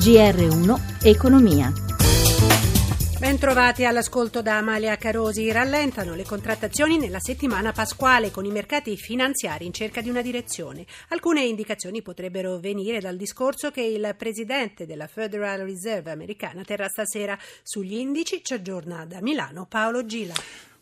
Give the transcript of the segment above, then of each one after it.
GR1 Economia. Bentrovati all'ascolto da Amalia Carosi. Rallentano le contrattazioni nella settimana pasquale con i mercati finanziari in cerca di una direzione. Alcune indicazioni potrebbero venire dal discorso che il presidente della Federal Reserve americana terrà stasera sugli indici. Ci aggiorna da Milano Paolo Gila.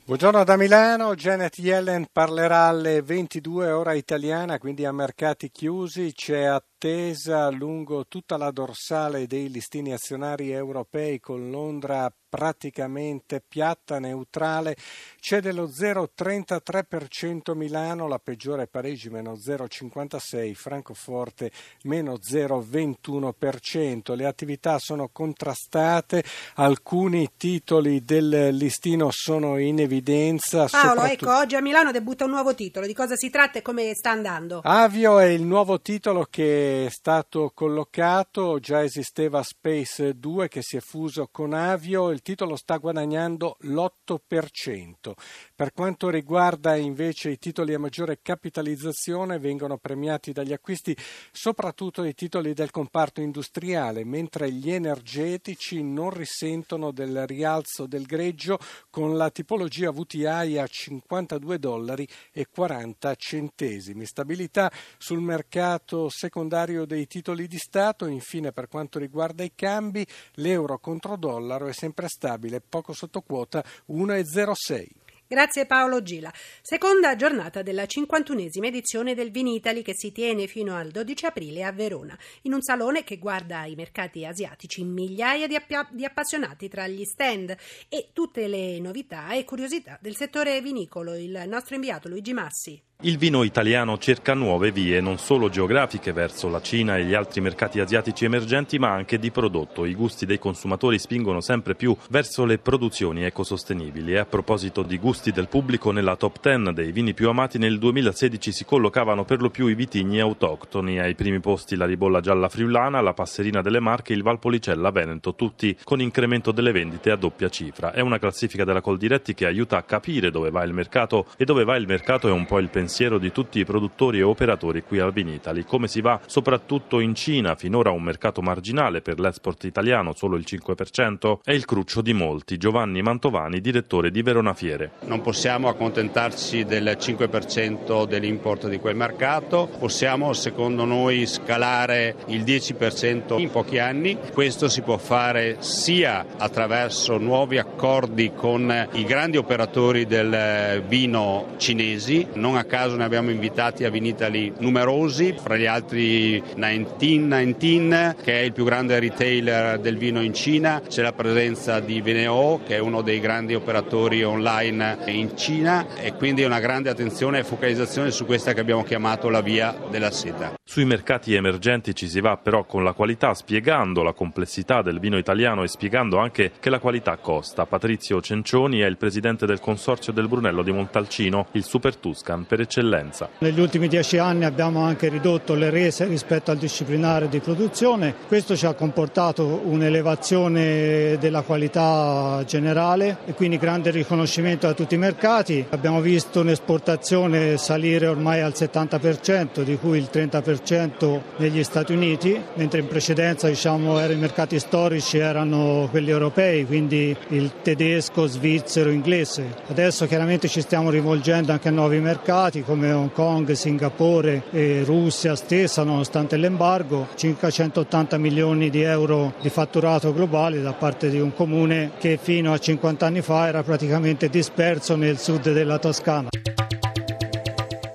Buongiorno da Milano, Janet Yellen parlerà alle 22 ora italiana, quindi a mercati chiusi. C'è attesa lungo tutta la dorsale dei listini azionari europei con Londra praticamente piatta, neutrale. C'è dello 0,33% Milano, la peggiore Parigi meno 0,56%, Francoforte meno 0,21%. Le attività sono contrastate, alcuni titoli del listino sono in evidenza. Paolo, soprattutto... ecco, oggi a Milano debutta un nuovo titolo. Di cosa si tratta e come sta andando? Avio è il nuovo titolo che stato collocato, già esisteva Space 2 che si è fuso con Avio il titolo sta guadagnando l'8%. Per quanto riguarda invece i titoli a maggiore capitalizzazione, vengono premiati dagli acquisti soprattutto i titoli del comparto industriale, mentre gli energetici non risentono del rialzo del greggio con la tipologia VTI a 52 dollari e 40 centesimi. Stabilità sul mercato secondario dei titoli di Stato. Infine, per quanto riguarda i cambi, l'euro contro dollaro è sempre stabile, poco sotto quota 1,06. Grazie Paolo Gila. Seconda giornata della 51esima edizione del Vinitali che si tiene fino al 12 aprile a Verona, in un salone che guarda i mercati asiatici, migliaia di, app- di appassionati tra gli stand e tutte le novità e curiosità del settore vinicolo. Il nostro inviato Luigi Massi. Il vino italiano cerca nuove vie, non solo geografiche verso la Cina e gli altri mercati asiatici emergenti, ma anche di prodotto. I gusti dei consumatori spingono sempre più verso le produzioni ecosostenibili. E a proposito di gusti del pubblico, nella top 10 dei vini più amati nel 2016 si collocavano per lo più i vitigni autoctoni. Ai primi posti la ribolla gialla friulana, la passerina delle Marche, il Valpolicella Veneto, tutti con incremento delle vendite a doppia cifra. È una classifica della Coldiretti che aiuta a capire dove va il mercato e dove va il mercato è un po' il pensiero pensiero di tutti i produttori e operatori qui al Vinitali. Come si va soprattutto in Cina, finora un mercato marginale per l'export italiano, solo il 5%, è il cruccio di molti. Giovanni Mantovani, direttore di Verona Fiere. Non possiamo accontentarci del 5% dell'import di quel mercato, possiamo secondo noi scalare il 10% in pochi anni. Questo si può fare sia attraverso nuovi accordi con i grandi operatori del vino cinesi, non a caso caso ne abbiamo invitati a Vinitali numerosi, fra gli altri 1919 che è il più grande retailer del vino in Cina, c'è la presenza di Veneo che è uno dei grandi operatori online in Cina e quindi una grande attenzione e focalizzazione su questa che abbiamo chiamato la via della seta. Sui mercati emergenti ci si va però con la qualità, spiegando la complessità del vino italiano e spiegando anche che la qualità costa. Patrizio Cencioni è il presidente del consorzio del Brunello di Montalcino, il Super Tuscan per eccellenza. Negli ultimi dieci anni abbiamo anche ridotto le rese rispetto al disciplinare di produzione, questo ci ha comportato un'elevazione della qualità generale e quindi grande riconoscimento da tutti i mercati. Abbiamo visto un'esportazione salire ormai al 70%, di cui il 30% 10% negli Stati Uniti, mentre in precedenza diciamo, i mercati storici erano quelli europei, quindi il tedesco, svizzero, inglese. Adesso chiaramente ci stiamo rivolgendo anche a nuovi mercati come Hong Kong, Singapore e Russia stessa, nonostante l'embargo, circa 180 milioni di euro di fatturato globale da parte di un comune che fino a 50 anni fa era praticamente disperso nel sud della Toscana.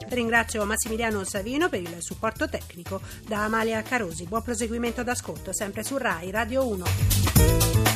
Ringrazio Massimiliano Savino per il supporto tecnico. Da Amalia Carosi, buon proseguimento d'ascolto sempre su RAI Radio 1.